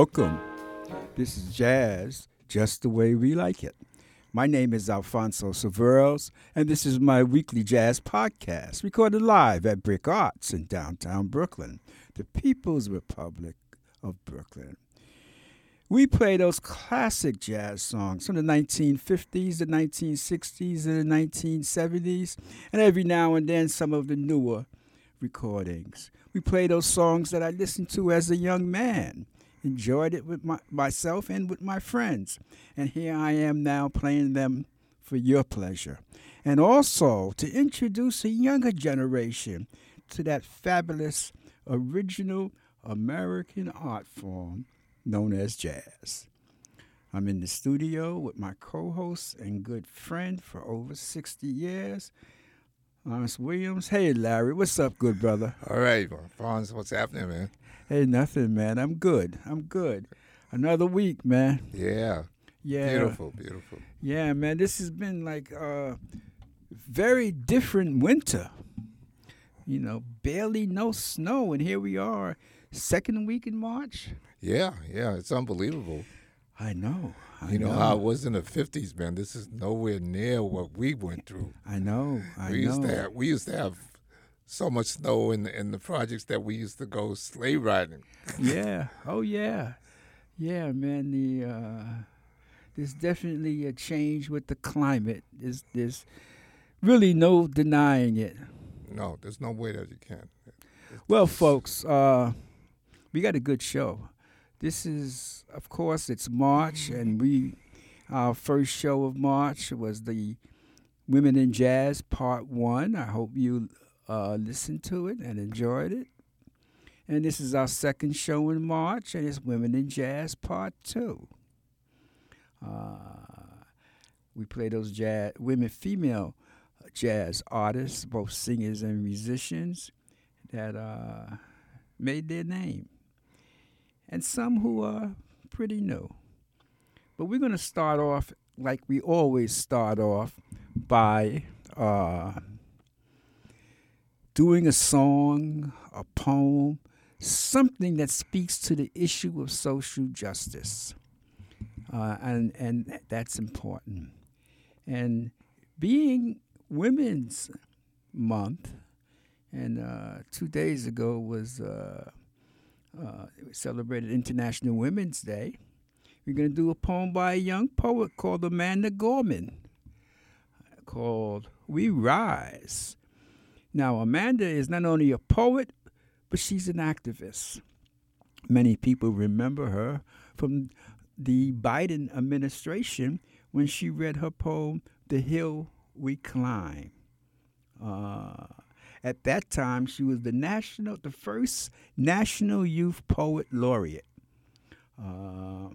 Welcome. This is Jazz, just the way we like it. My name is Alfonso Severos, and this is my weekly jazz podcast, recorded live at BRIC Arts in downtown Brooklyn, the People's Republic of Brooklyn. We play those classic jazz songs from the 1950s, the 1960s, and the 1970s, and every now and then some of the newer recordings. We play those songs that I listened to as a young man, enjoyed it with my, myself and with my friends, and here I am now playing them for your pleasure. And also to introduce a younger generation to that fabulous original American art form known as jazz. I'm in the studio with my co host and good friend for over 60 years, Lawrence Williams. Hey, Larry, what's up, good brother? All right, Fonz, what's happening, man? Hey, nothing, man. I'm good. I'm good. Another week, man. Yeah. Yeah. Beautiful, beautiful. Yeah, man. This has been like a very different winter. You know, barely no snow, and here we are, second week in March. Yeah, yeah, it's unbelievable. I know. I you know, how it was in the fifties, man. This is nowhere near what we went through. I know. I we know. used to have we used to have so much snow in the, in the projects that we used to go sleigh riding. yeah. Oh yeah. Yeah, man. The uh, there's definitely a change with the climate. There's there's really no denying it. No, there's no way that you can. Well, folks, uh, we got a good show. This is, of course, it's March, and we, our first show of March was the Women in Jazz Part One. I hope you uh, listened to it and enjoyed it. And this is our second show in March, and it's Women in Jazz Part Two. Uh, we play those jazz, women, female jazz artists, both singers and musicians, that uh, made their name, and some who are pretty new. But we're going to start off like we always start off by uh, doing a song, a poem, something that speaks to the issue of social justice. Uh, and, and that's important. And being Women's Month, and uh, two days ago was uh, uh, celebrated International Women's Day. We're going to do a poem by a young poet called Amanda Gorman called We Rise. Now, Amanda is not only a poet, but she's an activist. Many people remember her from the Biden administration when she read her poem, The Hill We Climb. Uh, at that time, she was the national, the first National Youth Poet Laureate. Uh,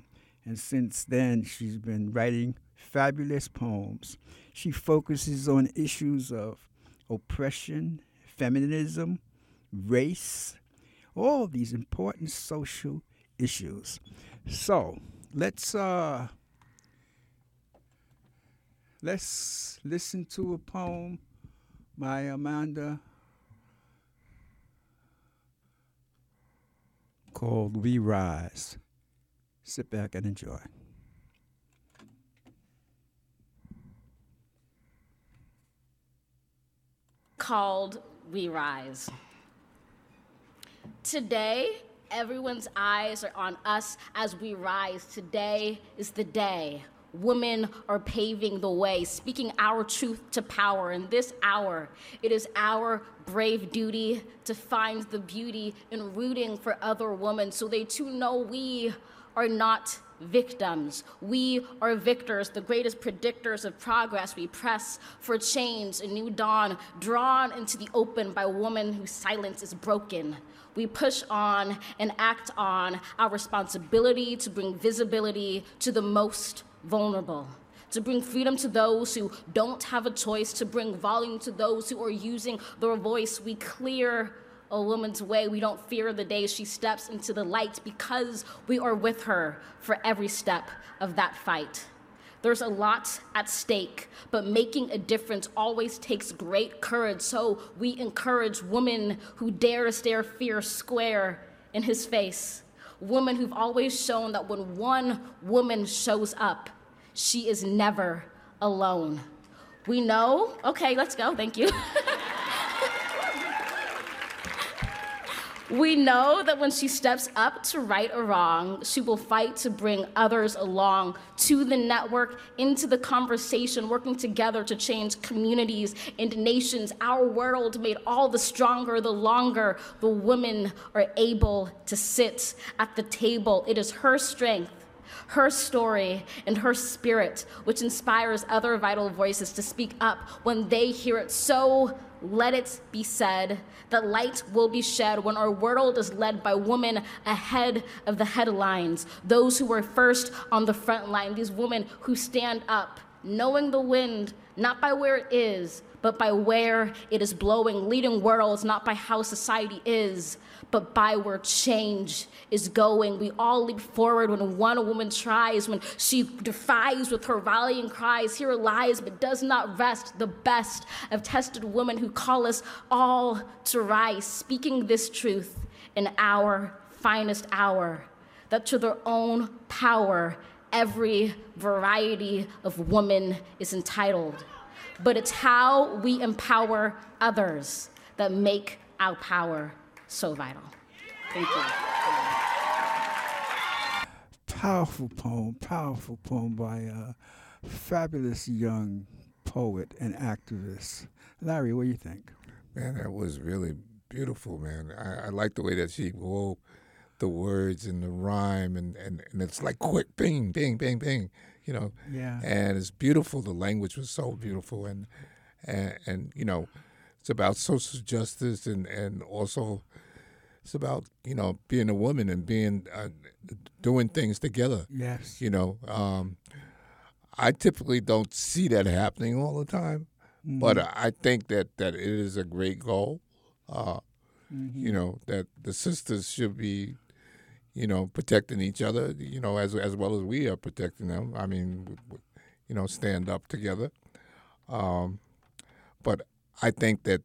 and since then, she's been writing fabulous poems. She focuses on issues of oppression, feminism, race, all these important social issues. So let's uh, let's listen to a poem by Amanda called We Rise. Sit back and enjoy. Called We Rise. Today, everyone's eyes are on us as we rise. Today is the day. Women are paving the way, speaking our truth to power. In this hour, it is our brave duty to find the beauty in rooting for other women so they too know we are not victims. We are victors, the greatest predictors of progress. We press for change, a new dawn, drawn into the open by a woman whose silence is broken. We push on and act on our responsibility to bring visibility to the most vulnerable, to bring freedom to those who don't have a choice, to bring volume to those who are using their voice. We clear a woman's way. We don't fear the day she steps into the light because we are with her for every step of that fight. There's a lot at stake, but making a difference always takes great courage. So we encourage women who dare stare fear square in his face. women who've always shown that when one woman shows up, she is never alone. We know, okay, let's go, thank you. We know that when she steps up to right a wrong, she will fight to bring others along to the network, into the conversation, working together to change communities and nations. Our world made all the stronger the longer the women are able to sit at the table. It is her strength her story and her spirit, which inspires other vital voices to speak up when they hear it. So let it be said that light will be shed when our world is led by women ahead of the headlines, those who were first on the front line, these women who stand up, knowing the wind, not by where it is, but by where it is blowing, leading worlds, not by how society is, but by where change is going. We all leap forward when one woman tries, when she defies with her rallying cries, here lies, but does not rest, the best of tested women who call us all to rise, speaking this truth in our finest hour, that to their own power, every variety of woman is entitled. But it's how we empower others that make our power so vital. Thank you. Powerful poem, powerful poem by a fabulous young poet and activist. Larry, what do you think? Man, that was really beautiful, man. I, I like the way that she wove the words and the rhyme, and, and, and it's like quick, bing, bing, bing, bing, you know. Yeah. And it's beautiful. The language was so beautiful, and and, and you know, it's about social justice and and also it's about you know being a woman and being uh, doing things together. Yes. You know, um, I typically don't see that happening all the time, Mm-hmm. but I think that that it is a great goal. Uh, Mm-hmm. You know that the sisters should be, you know, protecting each other. You know, as as well as we are protecting them. I mean, you know, stand up together. Um, but I think that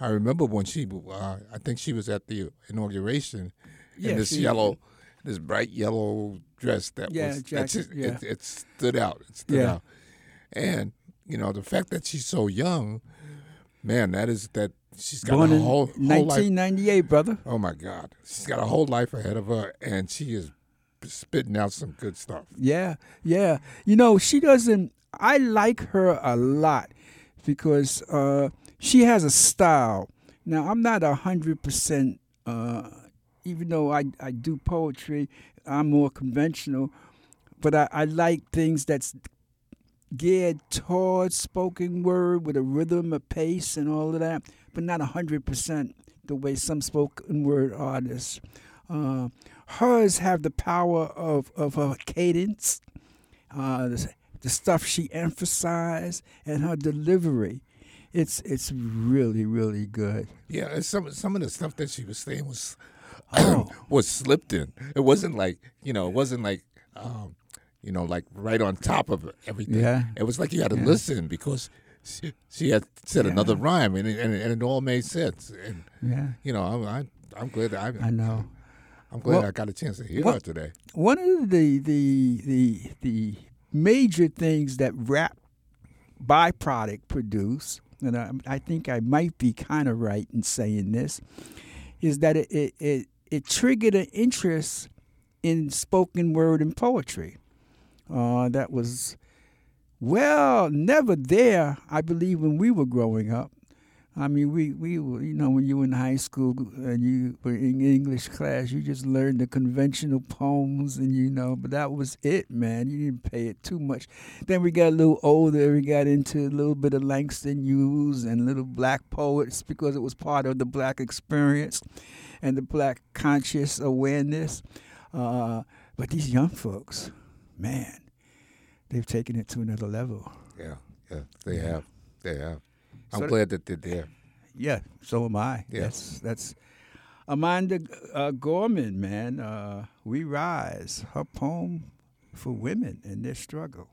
I remember when she, uh, I think she was at the inauguration Yeah, in this she- yellow, this bright yellow dress that Yeah, was that jacket, just- yeah. it, it stood out. It stood Yeah. out, and you know the fact that she's so young, man, that is that she's got Born a in whole, whole life. 1998, brother. Oh my God, she's got a whole life ahead of her, and she is spitting out some good stuff. Yeah, yeah. You know, she doesn't. I like her a lot because uh, she has a style. Now, I'm not a hundred percent. uh, Even though I I do poetry, I'm more conventional. But I, I like things that's geared towards spoken word with a rhythm, a pace, and all of that. But not a hundred percent the way some spoken word artists. Uh, hers have the power of, of her cadence, uh, the, the stuff she emphasized, and her delivery. It's it's really really good. Yeah, and some some of the stuff that she was saying was Oh. was slipped in. It wasn't like you know, it wasn't like um, you know, like right on top of everything. Yeah. It was like you had to Yeah. listen because she, she had said Yeah. another rhyme, and it, and, it, and it all made sense. And Yeah, you know, I'm I'm, I'm glad that I, I know. I'm glad Well- I got a chance to hear well- her today. One of the the the the major things that rap byproduct produce, and I, I think I might be kind of right in saying this, is that it it, it it triggered an interest in spoken word and poetry. Uh, that was well never there, I believe, when we were growing up. I mean, we, we you know, when you were in high school and you were in English class, you just learned the conventional poems and, you know, but that was it, man. You didn't pay it too much. Then we got a little older. We got into a little bit of Langston Hughes and little black poets because it was part of the black experience and the black conscious awareness. Uh, but these young folks, man, they've taken it to another level. Yeah, yeah, they have, they have. I'm So- glad that they're there. Yeah, so am I. Yeah. That's that's Amanda uh, Gorman, man. Uh, we rise. Her poem for women in their struggle.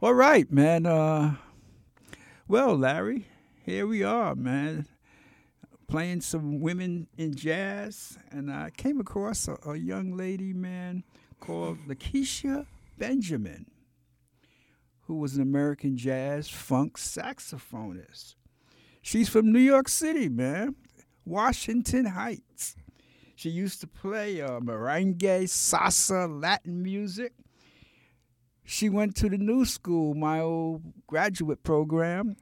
All right, man. Uh, well, Larry, here we are, man. playing some women in jazz, and I came across a, a young lady, man, called Lakecia Benjamin, who was an American jazz funk saxophonist. She's from New York City, man, Washington Heights. She used to play uh, merengue, salsa, Latin music. She went to the New School, my old graduate program.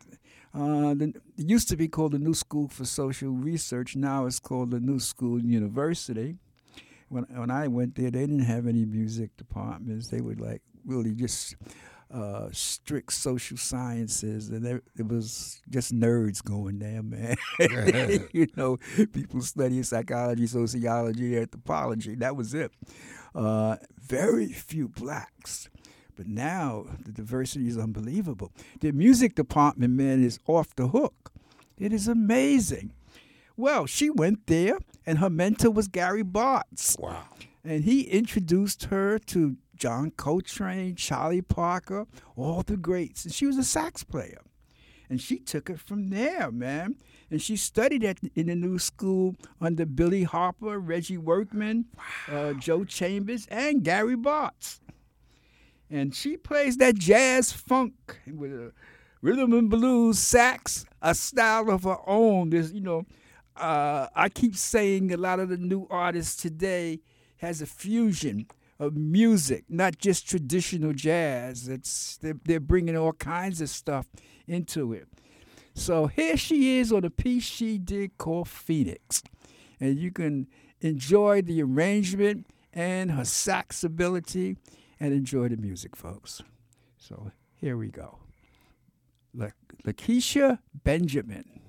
Uh, the, it used to be called the New School for Social Research. Now it's called the New School University. When when I went there, they didn't have any music departments. They were like really just uh, strict social sciences, and there, it was just nerds going there, man. you know, people studying psychology, sociology, anthropology. That was it. Uh, very few blacks. But now the diversity is unbelievable. The music department, man, is off the hook. It is amazing. Well, she went there, and her mentor was Gary Bartz. Wow. And he introduced her to John Coltrane, Charlie Parker, all the greats. And she was a sax player. And she took it from there, man. And she studied at in the new school under Billy Harper, Reggie Workman, uh, Joe Chambers, and Gary Bartz. And she plays that jazz funk with a rhythm and blues sax, a style of her own. There's, you know, uh, I keep saying a lot of the new artists today has a fusion of music, not just traditional jazz. It's they're, they're bringing all kinds of stuff into it. So here she is on a piece she did called Phoenix, and you can enjoy the arrangement and her sax ability, and enjoy the music, folks. So here we go. La- Lakecia Benjamin.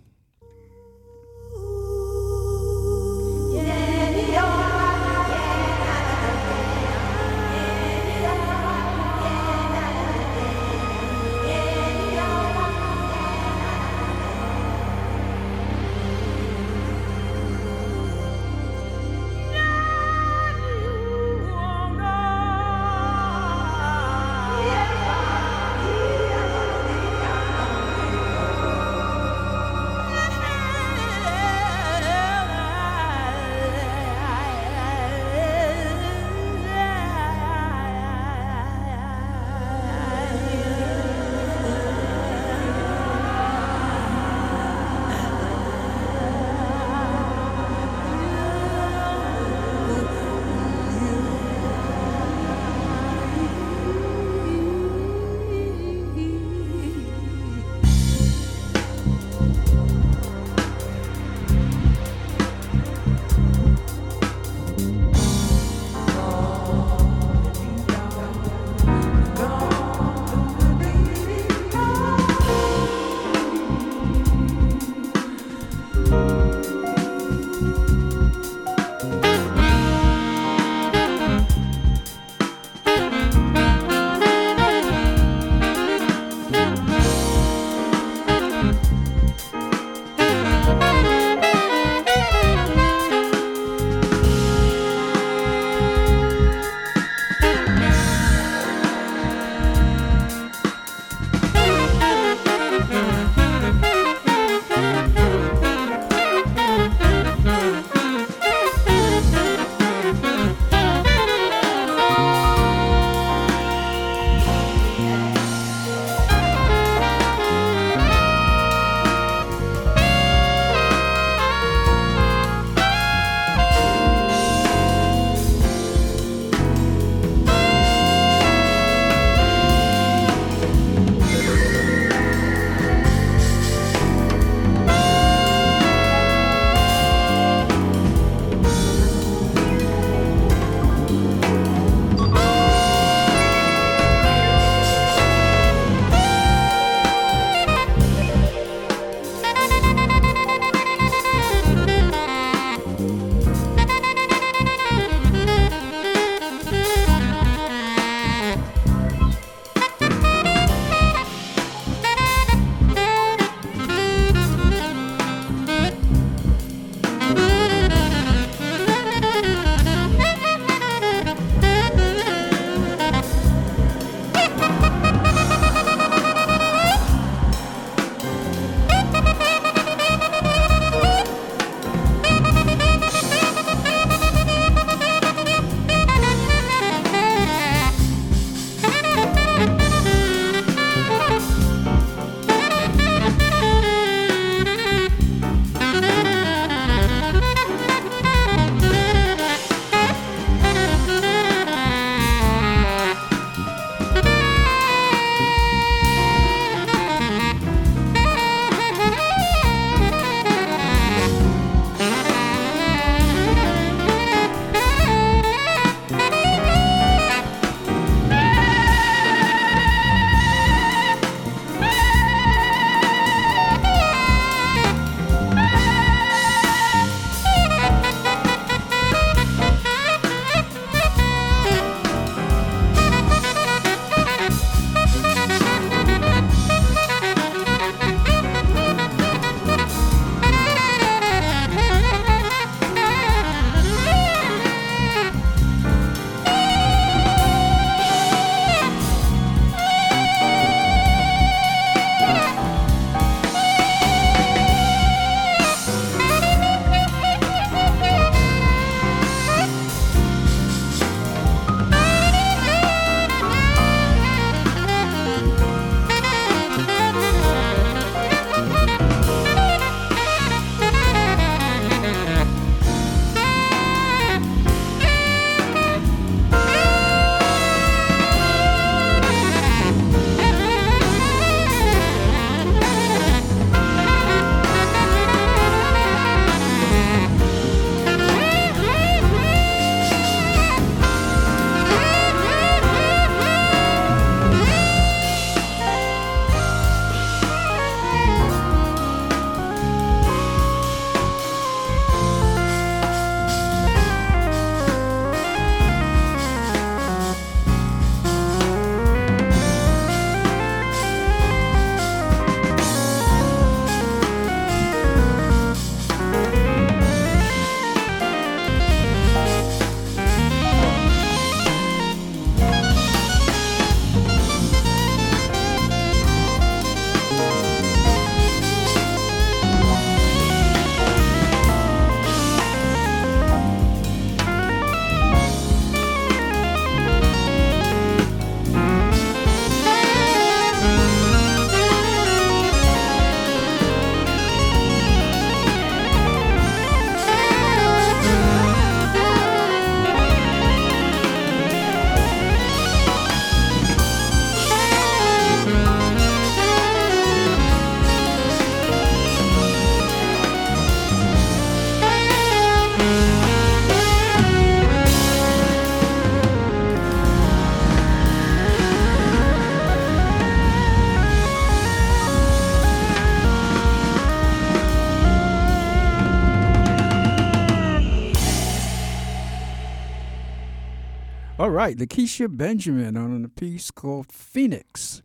Right, Lakecia Benjamin on a piece called Phoenix.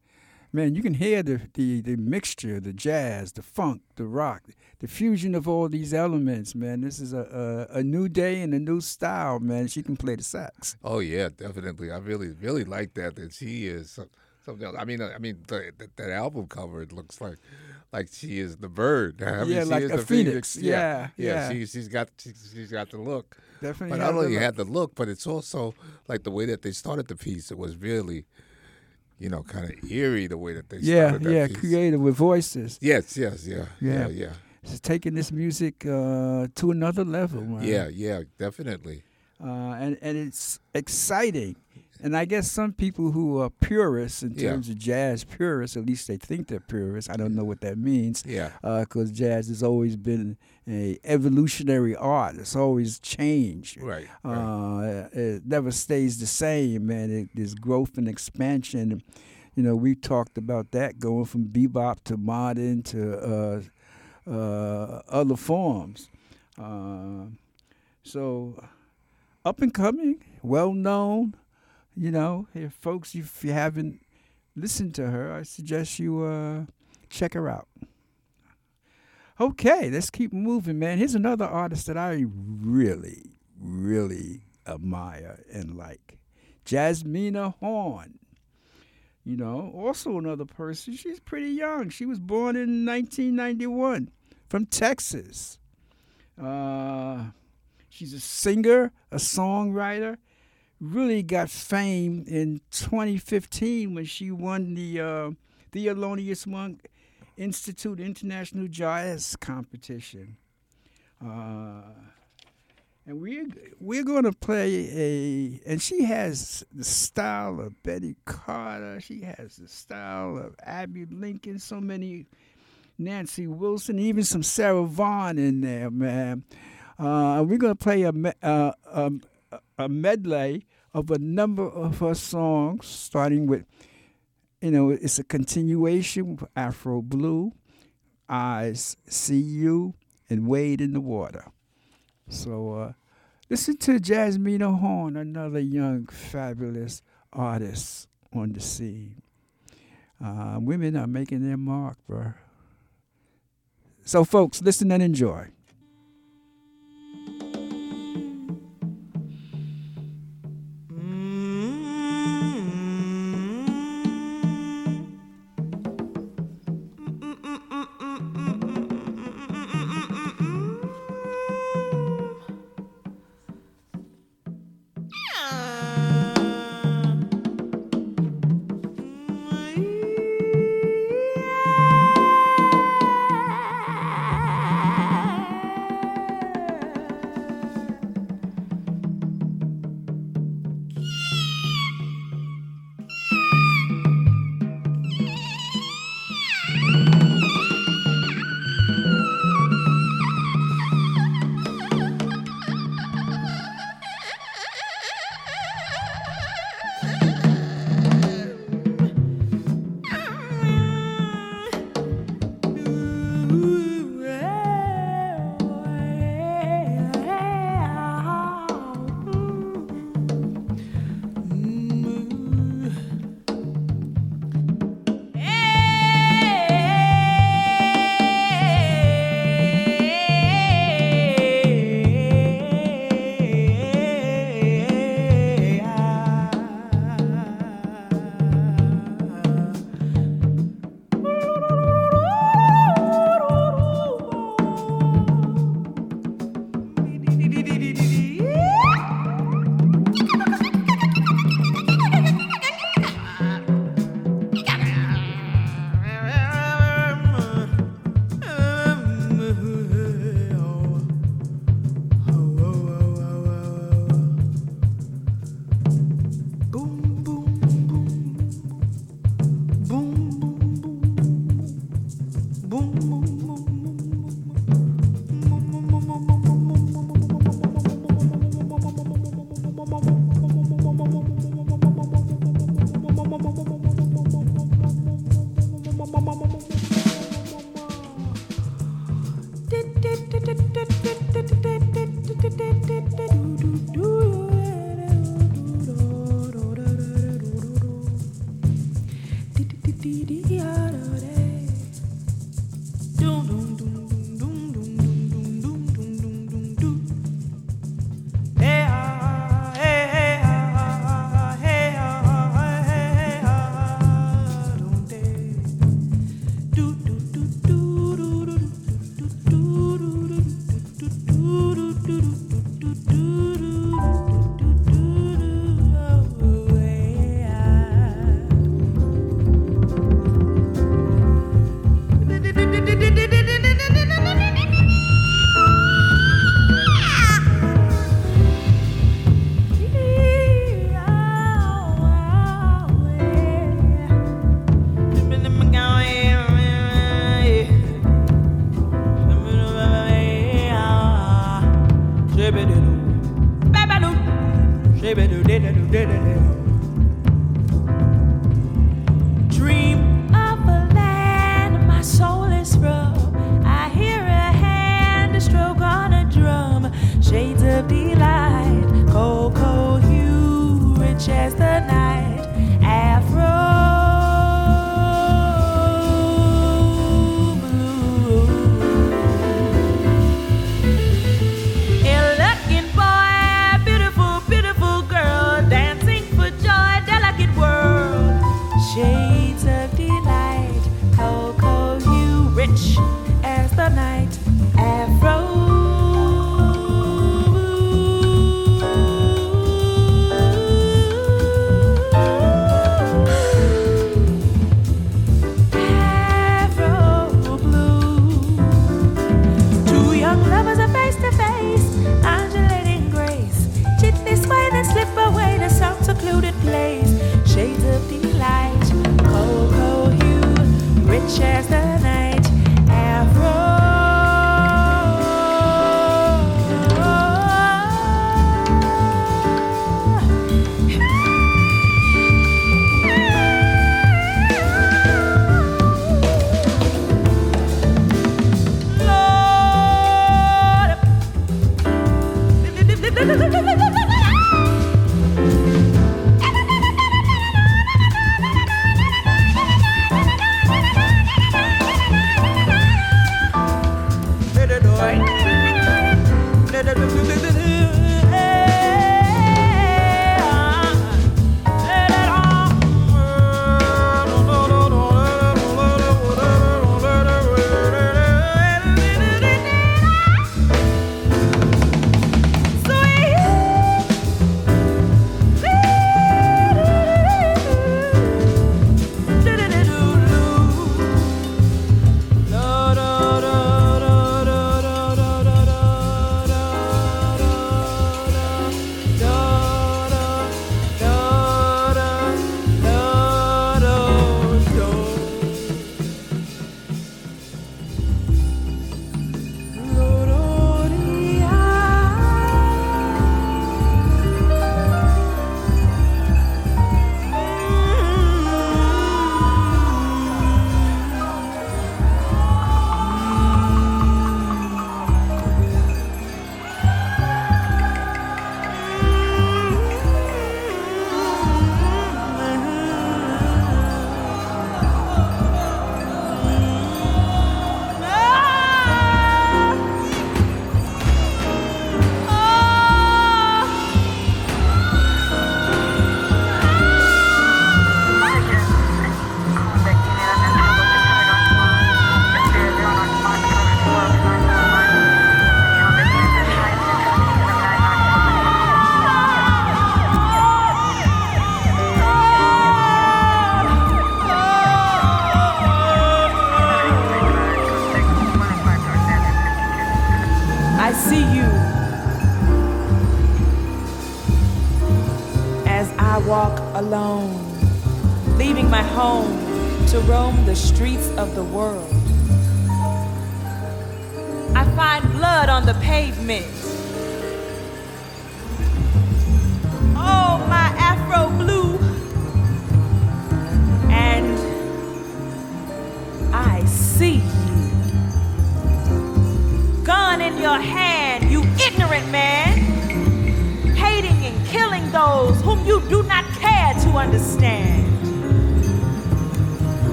Man, you can hear the, the, the mixture, the jazz, the funk, the rock, the fusion of all these elements, man. This is a, a, a new day and a new style, man. She can play the sax. Oh yeah, definitely. I really really like that. That she is something else. I mean, uh, I mean, the, the, that album cover it looks like like she is the bird. I mean, yeah, she like is a the phoenix. Yeah, Yeah, yeah. yeah. She, she's got she, she's got the look. Definitely. But not only had the look, but it's also like the way that they started the piece. It was really, you know, kind of eerie the way that they yeah, started that yeah, piece. creative with voices. Yes, yes, yeah, yeah, Yeah. yeah, It's taking this music uh, to another level, man. yeah, yeah, definitely. uh, and and it's exciting. And I guess some people who are purists in Yeah. terms of jazz purists, at least they think they're purists. I don't know what that means, Yeah, because jazz has always been a evolutionary art. It's always changed. right, right. Uh, it never stays the same, man. It, there's growth and expansion. You know, we talked about that going from bebop to modern to uh, uh, other forms. Uh, so, up and coming, well known. You know, if folks, if you haven't listened to her, I suggest you uh, check her out. Okay, let's keep moving, man. Here's another artist that I really, really admire and like. Jazzmeia Horn. You know, also another person. She's pretty young. She was born in 1991 from Texas. Uh, she's a singer, a songwriter. Really got fame in 2015 when she won the uh, Thelonious Monk Institute International Jazz Competition. Uh, and we're we're gonna play a and she has the style of Betty Carter. She has the style of Abbey Lincoln. So many Nancy Wilson, even some Sarah Vaughan in there, man. Uh, we're gonna play a uh, um, a medley of a number of her songs, starting with you know it's a continuation of Afro Blue, Eyes See You, and Wade in the Water. So uh, listen to Jazzmeia Horn, another young, fabulous artist on the scene. Uh, women are making their mark, bro. So, folks, listen and enjoy.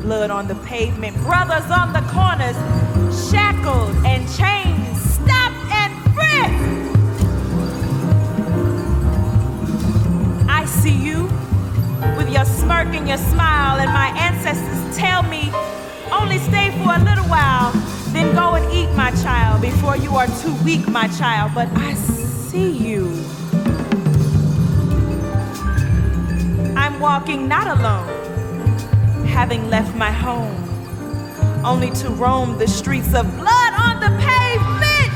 blood on the pavement, brothers on the corners, shackled and chained, stop and frisked. I see you with your smirk and your smile, and my ancestors tell me, only stay for a little while, then go and eat, my child, before you are too weak, my child. But I see you. I'm walking not alone having left my home, only to roam the streets of blood on the pavement.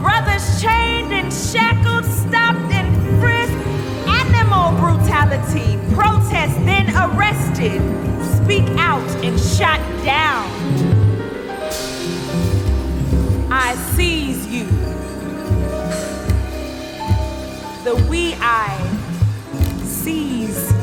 Brothers chained and shackled, stopped and frisked. Animal brutality, protest, then arrested. Speak out and shot down. I seize you. The we I seize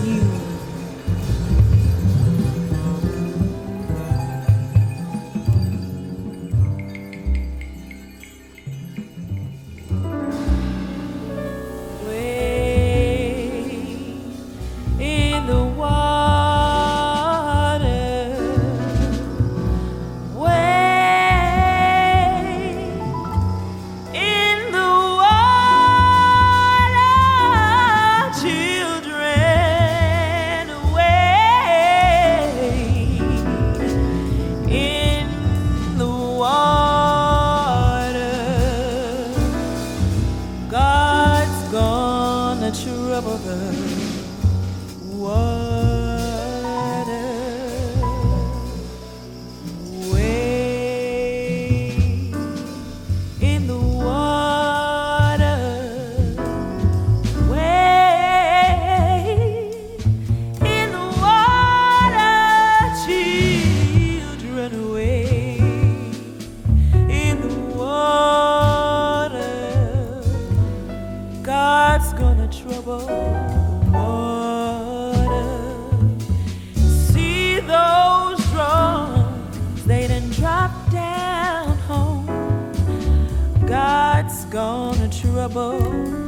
Gonna trouble.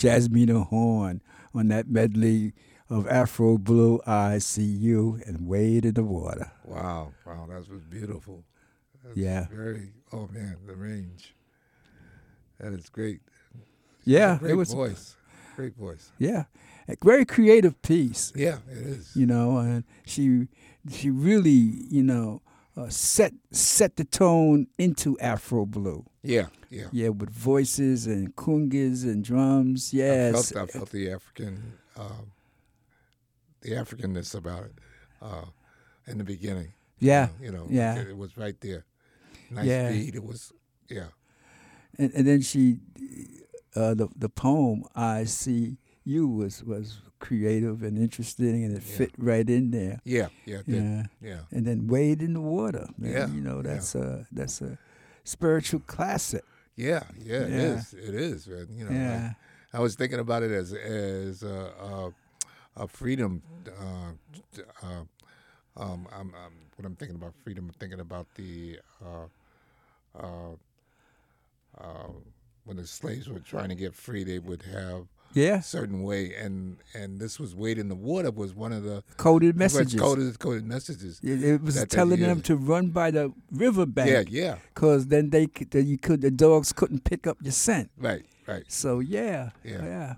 Jazzmeia Horn on that medley of Afro Blue, I See You, and Wade in the Water. Wow, wow, that was beautiful. That's yeah. Very, oh man, the range. That is great. Yeah, great it was. voice. Great voice. Yeah. A very creative piece. Yeah, it is. You know, and she she really, you know, uh, set set the tone into Afro blue. Yeah, yeah. Yeah, with voices and congas and drums. Yes, I felt, I felt the African, um, the Africanness about it uh, in the beginning. yeah, You know, yeah. it, it was right there. Nice Yeah. beat. It was, yeah, and, and then she, uh, the the poem "I See You" was was creative and interesting, and it Yeah. fit right in there. yeah, yeah. Yeah, yeah. and then "Wade in the Water." Man, Yeah, you know yeah. that's a that's a spiritual classic. Yeah, yeah, it Yeah. is. It is. man. You know, Yeah. like, I was thinking about it as as a, a, a freedom. Uh, uh, um, I'm, I'm, when I'm thinking about freedom, I'm thinking about the uh, uh, uh, when the slaves were trying to get free, they would have Yeah, certain way, and and this was "Wade in the Water" was one of the coded messages. coded coded messages. It, it was that telling them to run by the riverbank. Yeah, yeah, Cause then they then you could the dogs couldn't pick up your scent. right, right. So yeah, Yeah. yeah.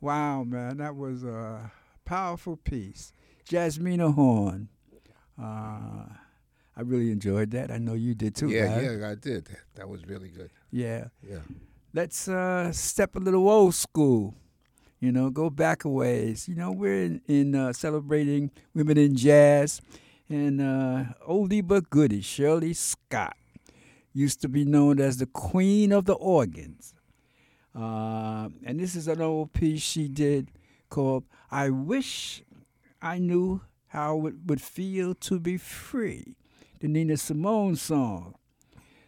Wow, man, that was a powerful piece. Jazzmeia Horn. Uh, I really enjoyed that. I know you did too. yeah, right? yeah, I did. That was really good. yeah. Yeah. Let's uh, step a little old school. You know, go back a ways. You know, we're in, in uh, celebrating women in jazz, and uh, oldie but goodie, Shirley Scott used to be known as the Queen of the Organs. Uh, and this is an old piece she did called "I Wish I Knew How It Would Feel to Be Free," the Nina Simone song.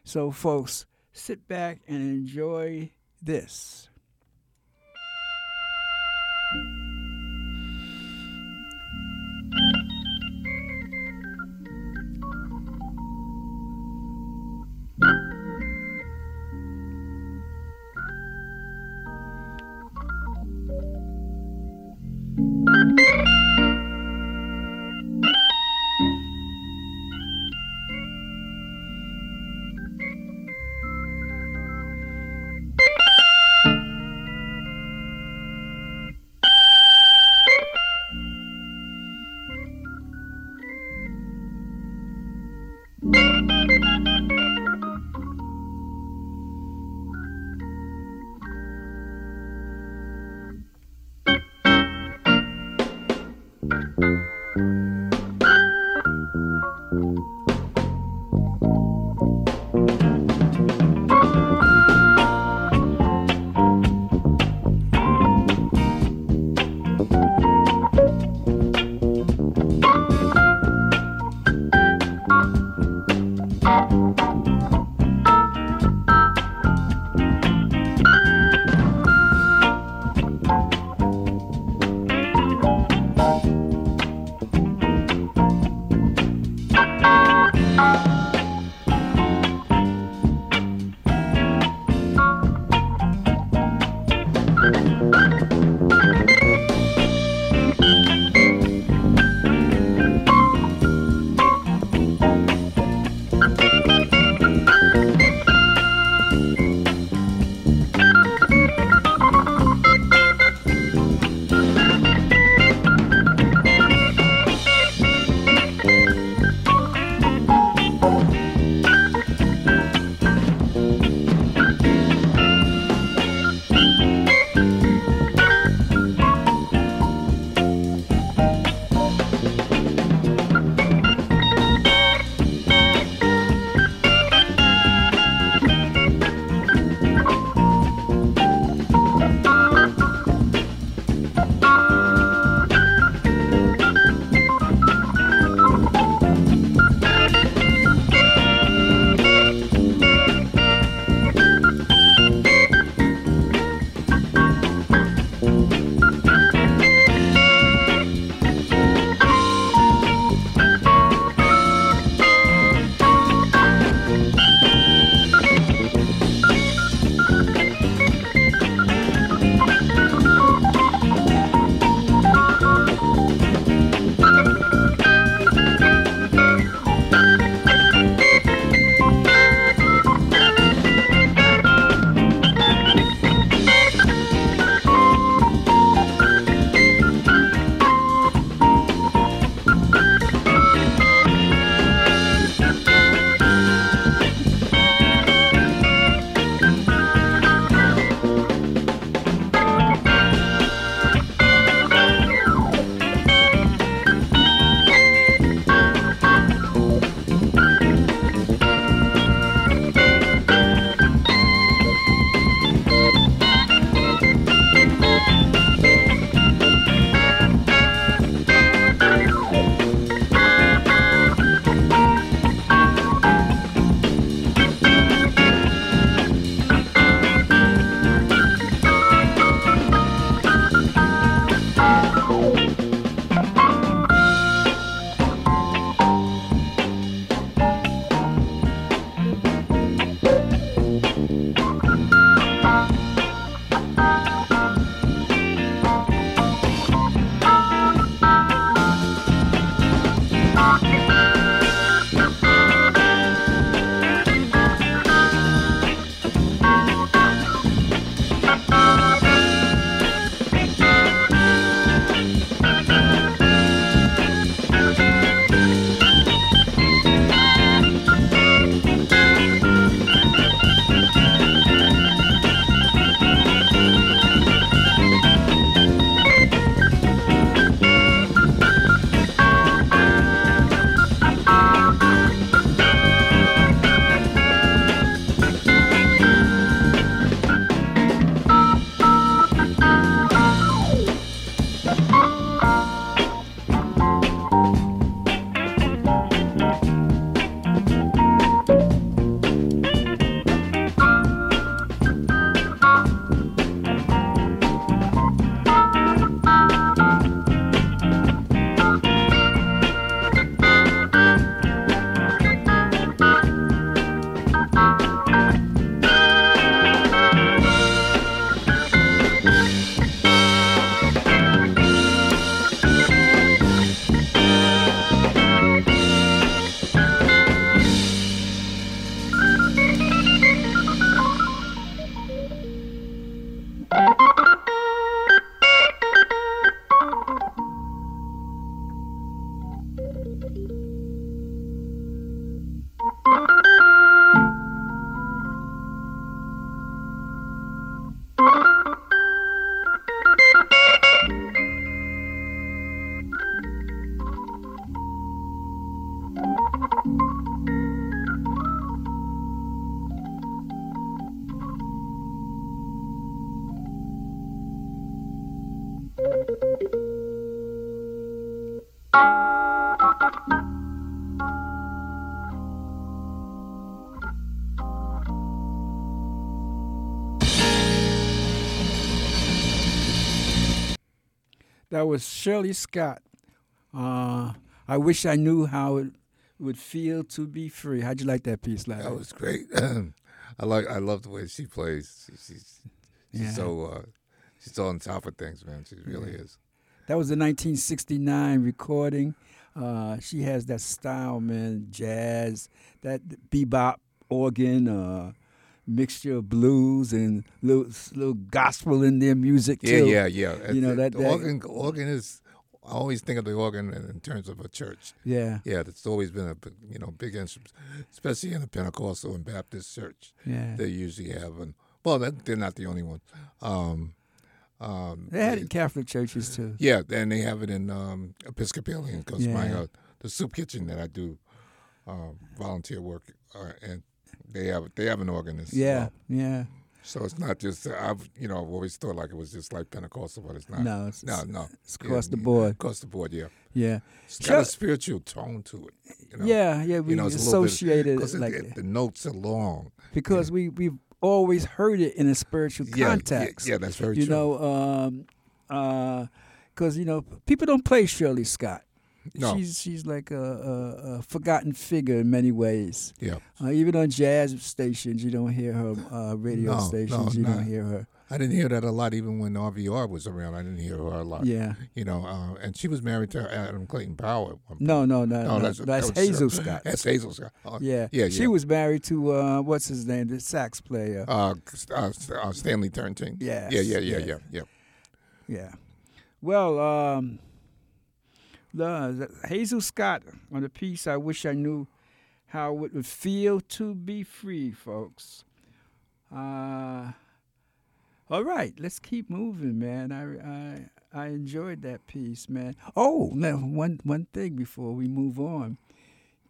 So, folks, sit back and enjoy this. That was Shirley Scott. Uh, I wish I knew how it would feel to be free. How'd you like that piece, Larry? That was great. I like. I love the way she plays. She, she's she's Yeah. so uh, she's on top of things, man. She really is. That was the 1969 recording. Uh, she has that style, man, jazz, that bebop organ, uh, mixture of blues and little, little gospel in their music Yeah, too. yeah, yeah. yeah. You know, the, that- the that- organ. Organ is. I always think of the organ in, terms of a church. Yeah, Yeah, It's always been a you know big instrument, especially in a Pentecostal and Baptist church. yeah. They usually have, and well, that, they're not the only one. Um, um, They had it in Catholic churches too. Yeah, and they have it in um, Episcopalian because my uh, the soup kitchen that I do um, volunteer work, uh, and they have they have an organist. Yeah, yeah. So it's not just uh, I've you know I've always thought like it was just like Pentecostal, but it's not. No, it's- no, no. it's across Yeah, the board. Across the board, yeah. Yeah, It's got a spiritual tone to it. You know? yeah, yeah. We You know, it's a little bit- it it- like it- the notes are long. because we we've always heard it in a spiritual Yeah, yeah, context. Yeah, that's very you true. You know, um, because you know people don't play Shirley Scott. No. She's she's like a, a, a forgotten figure in many ways. yeah. Uh, even on jazz stations, you don't hear her. Uh, radio No, stations, no, you not- don't hear her. I didn't hear that a lot, even when RVR was around. I didn't hear her a lot. Yeah. You know, uh, and she was married to Adam Clayton Powell. at one No, no, no, No, no. that's, That's, that Hazel Scott. That's Hazel Scott. Oh, yeah. yeah, She yeah. was married to uh, what's his name, the sax player. Uh, uh, uh, Stanley Turrentine. Yes, Yeah, yeah, yeah, yeah. yeah, yeah. Yeah. Well, um, the, the Hazel Scott on the piece, I wish I knew how it would feel to be free, folks. Uh, all right, let's keep moving, man. I, I I enjoyed that piece, man. Oh, now one one thing before we move on,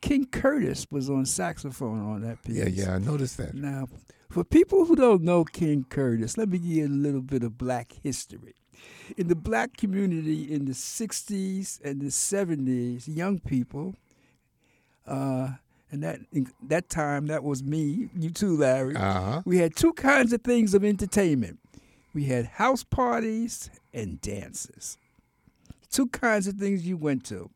King Curtis was on saxophone on that piece. Yeah, yeah, I noticed that. Now, for people who don't know King Curtis, let me give you a little bit of black history. In the black community in the 60s and the 70s, young people, uh, and that in that time that was me, you too, Larry. Uh huh. We had two kinds of things of entertainment. We had house parties and dances. Two kinds of things you went to.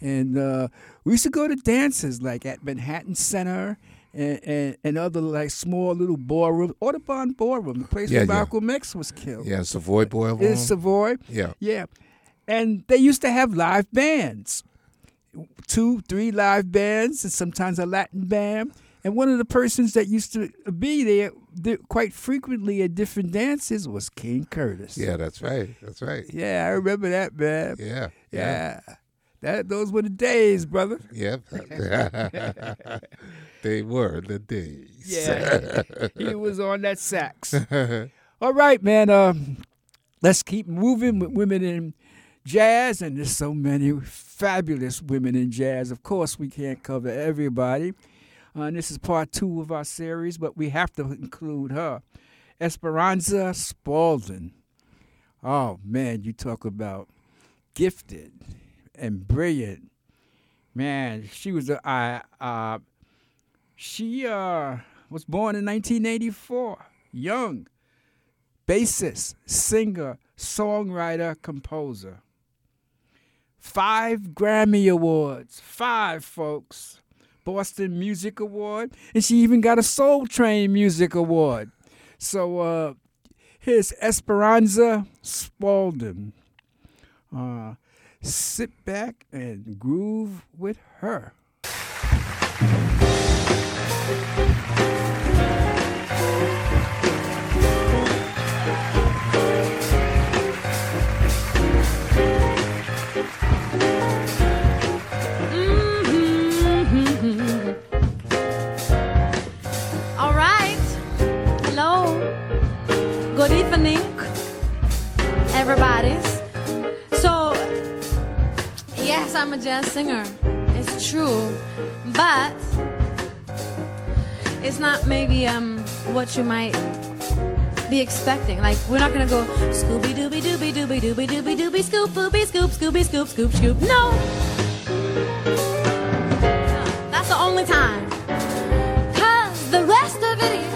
And uh, we used to go to dances like at Manhattan Center and, and, and other like small little ballrooms. Audubon Ballroom, the place Yeah, where yeah. Malcolm X was killed. Yeah, Savoy Boy. In Savoy. Yeah. Yeah. And they used to have live bands. Two, three live bands, and sometimes a Latin band. And one of the persons that used to be there th- quite frequently at different dances was King Curtis. Yeah, that's right. That's right. Yeah, I remember that, man. Yeah. Yeah. That those were the days, brother. Yeah. they were the days. Yeah. he was on that sax. All right, man. Um, let's keep moving with women in jazz, and there's so many fabulous women in jazz. Of course, we can't cover everybody. Uh, and this is part two of our series, but we have to include her, Esperanza Spalding. Oh man, you talk about gifted and brilliant. Man, she was a uh, she uh was born in 1984. Young, bassist, singer, songwriter, composer. Five Grammy Awards. Five, folks. Boston Music Award. And she even got a Soul Train Music Award. So uh, here's Esperanza Spalding. Uh, sit back and groove with her. I'm a jazz singer. It's true. But it's not maybe um, what you might be expecting. Like we're not gonna go Scooby Dooby Dooby Dooby Dooby Dooby Dooby Scoop Booby Scoop Scooby Scoop Scoop Scoop. No. That's the only time. Cause the rest of it is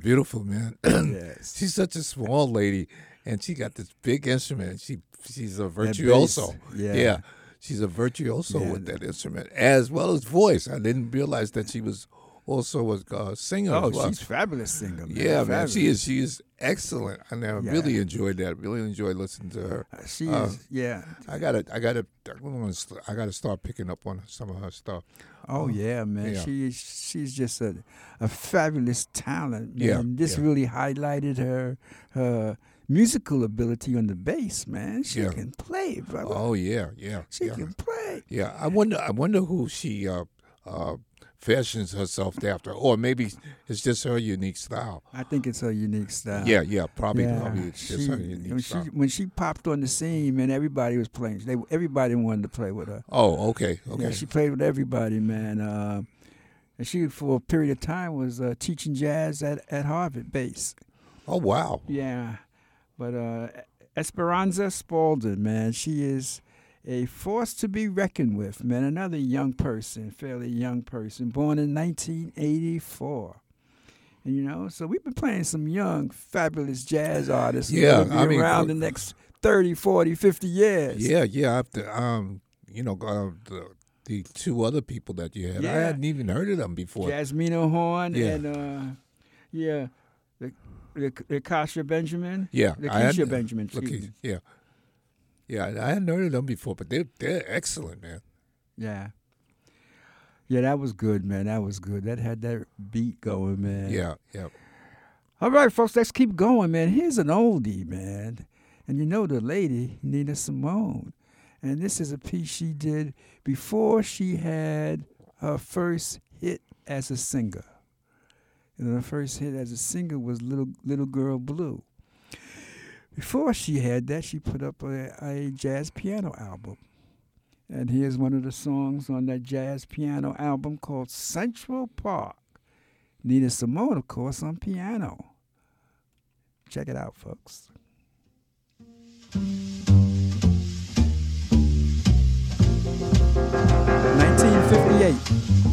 beautiful, man. yes. she's such a small lady, and she got this big instrument. She she's a virtuoso. yeah. she's a virtuoso Yeah. with that instrument as well as voice. I didn't realize that she was also a uh, singer. Oh, well. she's fabulous singer. Man. yeah, man. Fabulous. She is. She is excellent. I Yeah. really enjoyed that. Really enjoyed listening to her. Uh, She Uh, is. Yeah. I gotta. I gotta. I'm gonna st- I gotta start picking up on some of her stuff. Oh yeah, man. yeah. She is. She's just a a fabulous talent. Man. Yeah, This yeah. really highlighted her her musical ability on the bass. Man, she Yeah. can play, brother. Oh yeah, yeah, she yeah. can play. Yeah, I wonder. I wonder who she uh, uh, fashions herself after, or maybe it's just her unique style. I think it's her unique style. Yeah, yeah, probably. Yeah, Probably it's just she- her when unique she style. when she popped on the scene, man, everybody was playing. They everybody wanted to play with her. Oh, okay, okay. Yeah, she played with everybody, man. Uh, and she, for a period of time, was uh, teaching jazz at, at Harvard bass. oh, wow. Yeah, but uh, Esperanza Spalding, man, she is a force to be reckoned with, man. Another young person, fairly young person, born in 1984. And you know, so we've been playing some young, fabulous jazz artists. Yeah, I mean, around the next 30, 40, 50 years. Yeah, yeah. After um, you know, uh, the the two other people that you had, I hadn't even heard of them before. Jazzmeia Horn Yeah. and uh, yeah, the the Lakecia Benjamin. Yeah, Lakecia Benjamin. excuse Lakecia, yeah, yeah. I hadn't heard of them before, but they they're excellent, man. Yeah. Yeah, that was good, man. That was good. That had that beat going, man. Yeah, yeah. All right, folks, let's keep going, man. Here's an oldie, man. And you know the lady, Nina Simone. And this is a piece she did before she had her first hit as a singer. And her first hit as a singer was Little Little Girl Blue. Before she had that, she put up a, a jazz piano album. And here's one of the songs on that jazz piano album called Central Park. Nina Simone, of course, on piano. Check it out, folks. Nineteen fifty-eight.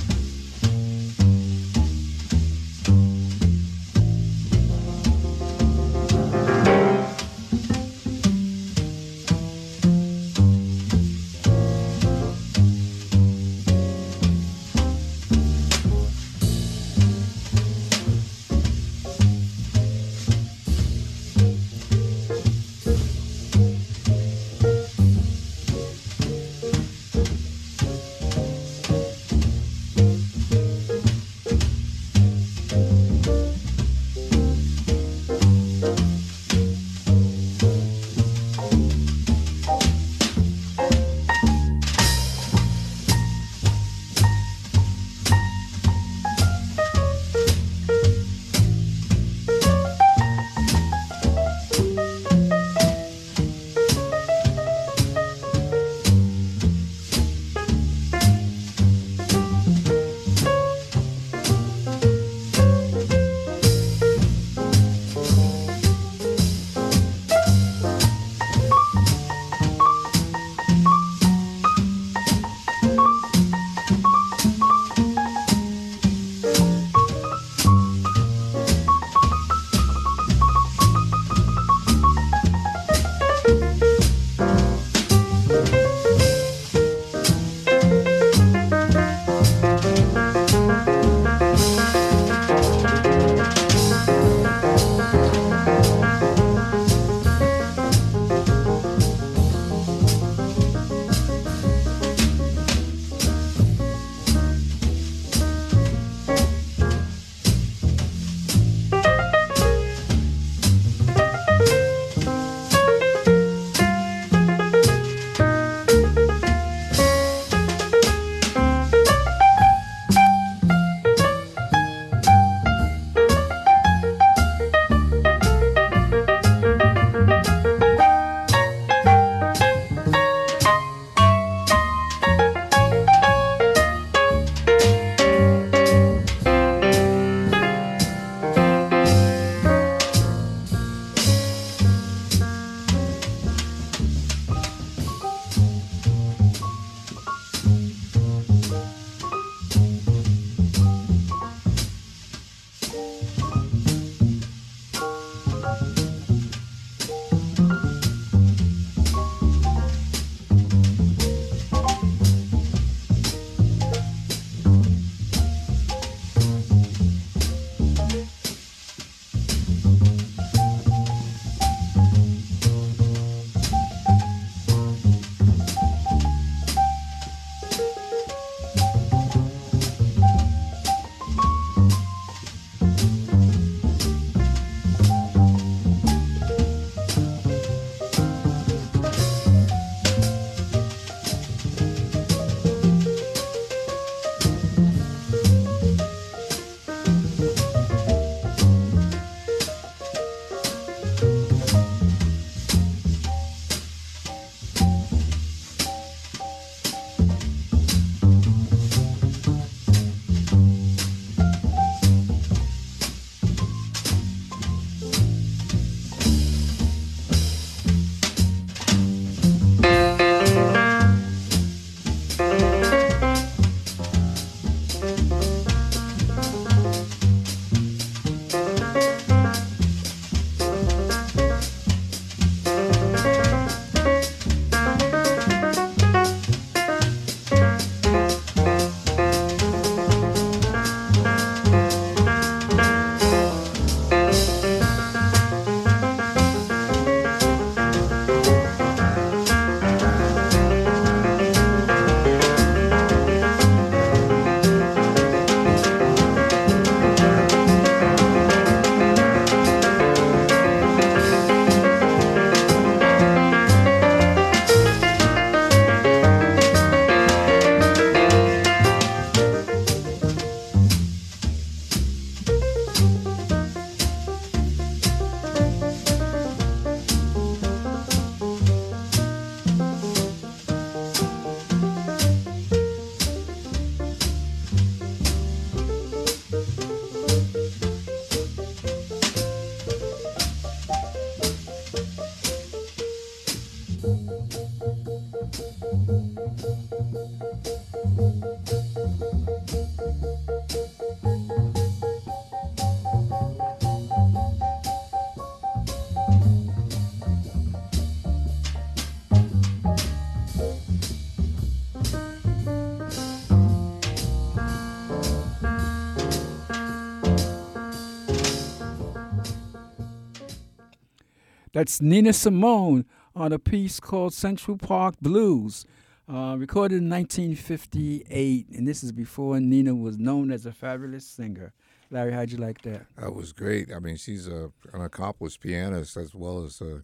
That's Nina Simone on a piece called Central Park Blues, uh, recorded in 1958. And this is before Nina was known as a fabulous singer. Larry, how'd you like that? That was great. I mean, she's a, an accomplished pianist as well as a, an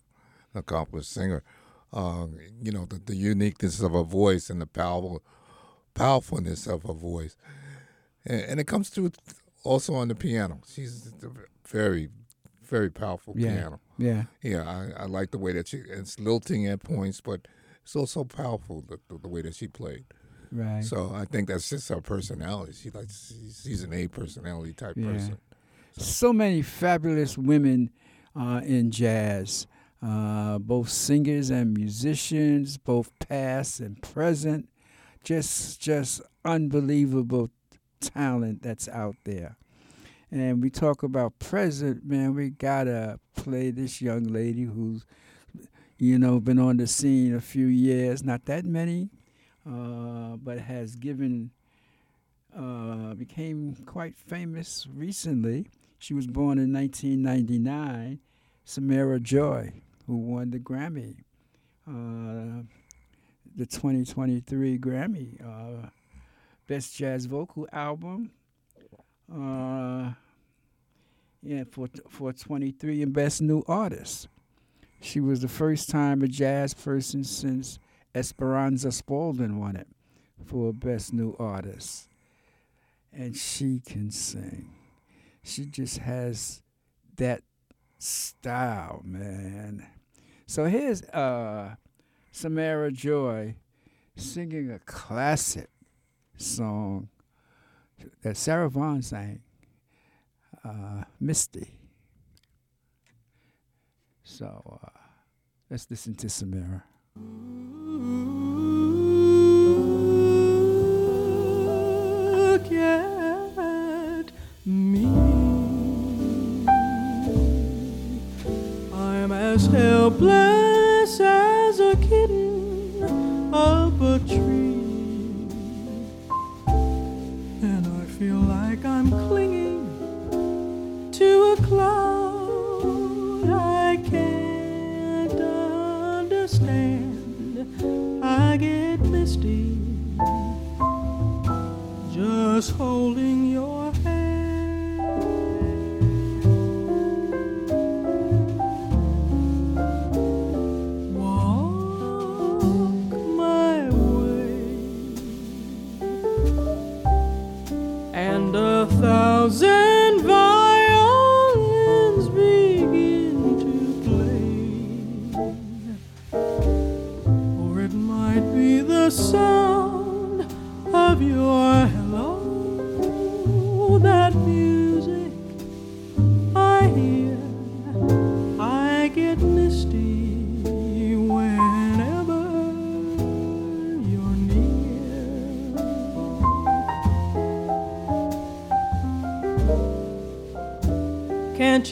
accomplished singer. Uh, you know, the, the uniqueness of her voice and the powerful, powerfulness of her voice. And, and it comes through also on the piano. She's a very, very powerful Yeah. piano. Yeah. Yeah, I, I like the way that she, it's lilting at points, but it's also powerful the, the, the way that she played. Right. So I think that's just her personality. She likes she's, an A personality type Yeah. person. so many fabulous women uh, in jazz, uh, both singers and musicians, both past and present. Just, just unbelievable talent that's out there. And we talk about present, man. We gotta play this young lady who's, you know, been on the scene a few years, not that many, uh, but has given, uh, became quite famous recently. She was born in 1999, Samara Joy, who won the Grammy, uh, the 2023 Grammy, uh, Best Jazz Vocal Album, uh, yeah, for for 23 and Best New Artist. She was the first time a jazz person since Esperanza Spalding won it for Best New Artist. And she can sing she just has that style, man. So here's uh, Samara Joy singing a classic song that Sarah Vaughan sang, uh, Misty. So uh, let's listen to Samara. Look at me. I'm as helpless as a kitten up a tree. And I feel like I'm clinging cloud I can't understand. I get misty just holding your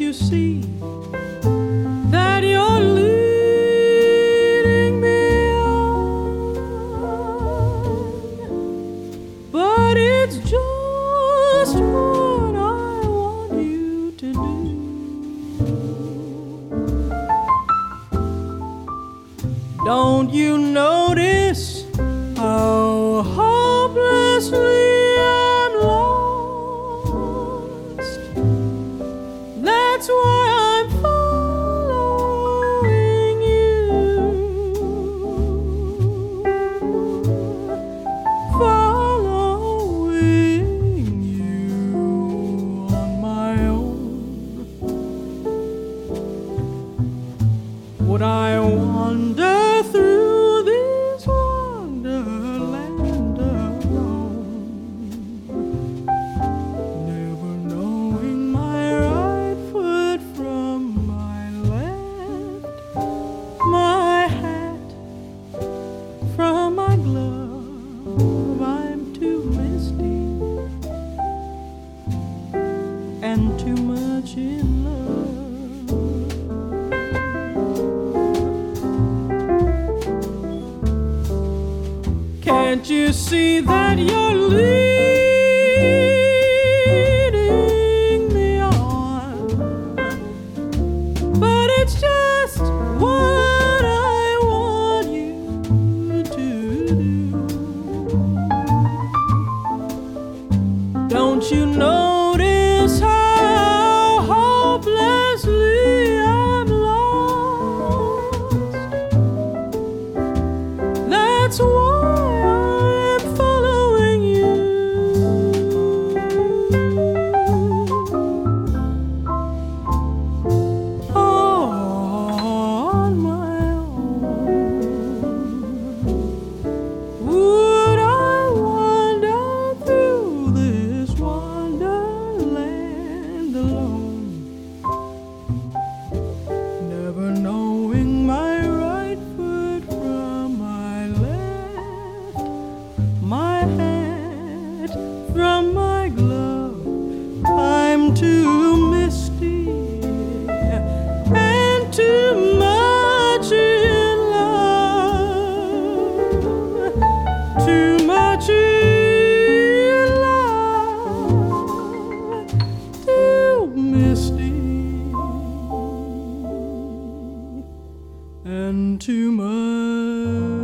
you see and too much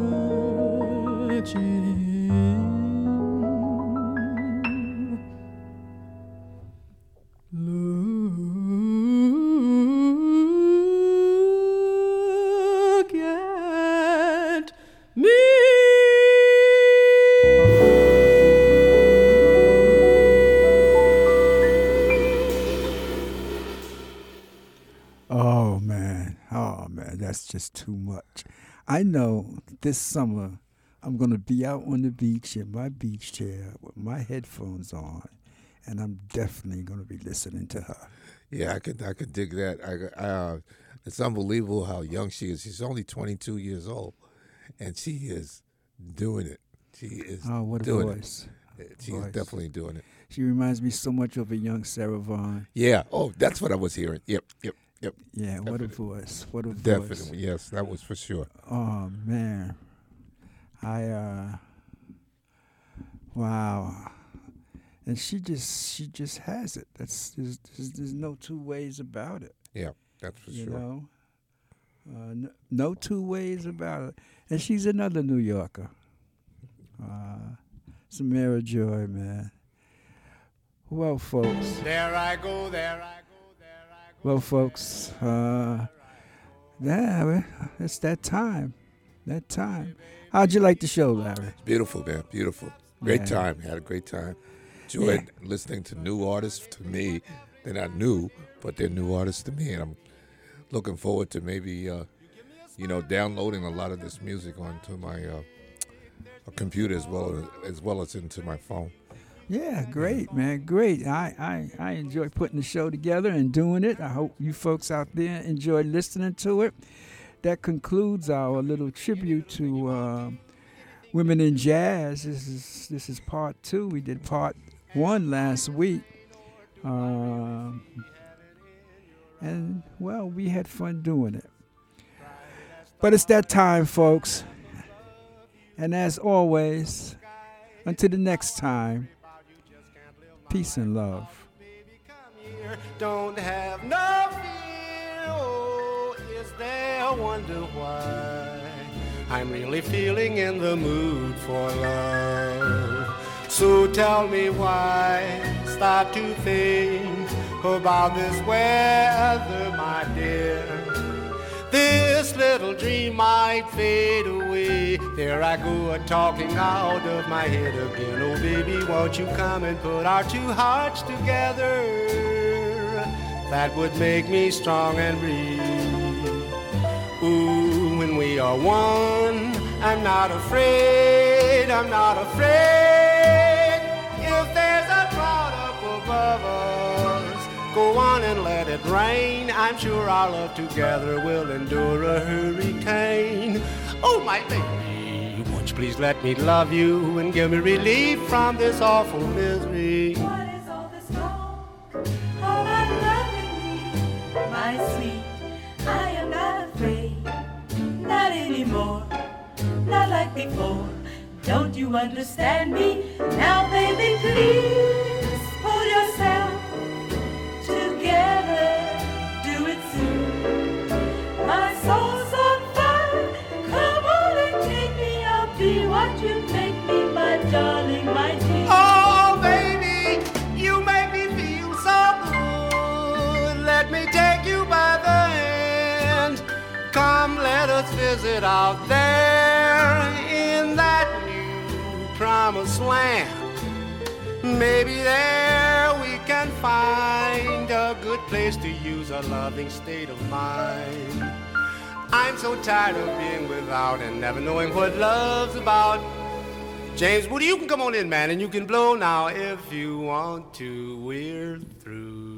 this summer I'm gonna be out on the beach in my beach chair with my headphones on, and I'm definitely gonna be listening to her. Yeah, I could I could dig that. I, I uh, it's unbelievable how young she is. She's only 22 years old, and she is doing it. She is Oh, what a doing voice! it. She is definitely doing it. She reminds me so much of a young Sarah Vaughan. Yeah. Oh, that's what I was hearing. Yep. Yep. Yep. Yeah, what a voice! What a voice! Definitely. Yes, that was for sure. Oh man, I uh, wow, and she just she just has it. That's there's, there's, there's no two ways about it. Yeah, that's for you sure. know, uh, no, no two ways about it. And she's another New Yorker. Uh, Samara Joy, man. Well, folks. There I go, there I Well, folks, uh, yeah, it's that time. That time. How'd you like the show, Larry? It's Beautiful, man. Beautiful. Great Yeah. time. Had a great time. Enjoyed listening to new artists to me. They're not new, but they're new artists to me. And I'm looking forward to maybe, uh, you know, downloading a lot of this music onto my uh, computer as well as, as well as into my phone. Yeah, great, man, great. I, I, I enjoy putting the show together and doing it. I hope you folks out there enjoy listening to it. That concludes our little tribute to uh, women in jazz. This is this is part two. We did part one last week, um, and well, we had fun doing it. But it's that time, folks. And as always, until the next time. Peace and love. don't have no fear. Oh, is there a wonder why I'm really feeling in the mood for love? So tell me why start to think about this weather, my little dream might fade away. There I go a talking out of my head again. Oh, baby, won't you come and put our two hearts together? That would make me strong and brave. Ooh, when we are one, I'm not afraid. I'm not afraid. If there's a cloud up above us, go on and let it rain. I'm sure our love together will endure a hurricane. Oh, my baby, won't you please let me love you and give me relief from this awful misery? What is all this talk about loving me, my sweet? I am not afraid, not anymore, not like before. Don't you understand me? Now, baby, please Oh baby, you make me feel so good. Let me take you by the hand. Come, let us visit out there in that new promised land. Maybe there we can find a good place to use a loving state of mind. I'm so tired of being without and never knowing what love's about. James Moody, you can come on in, man, and you can blow now if you want to. We're through.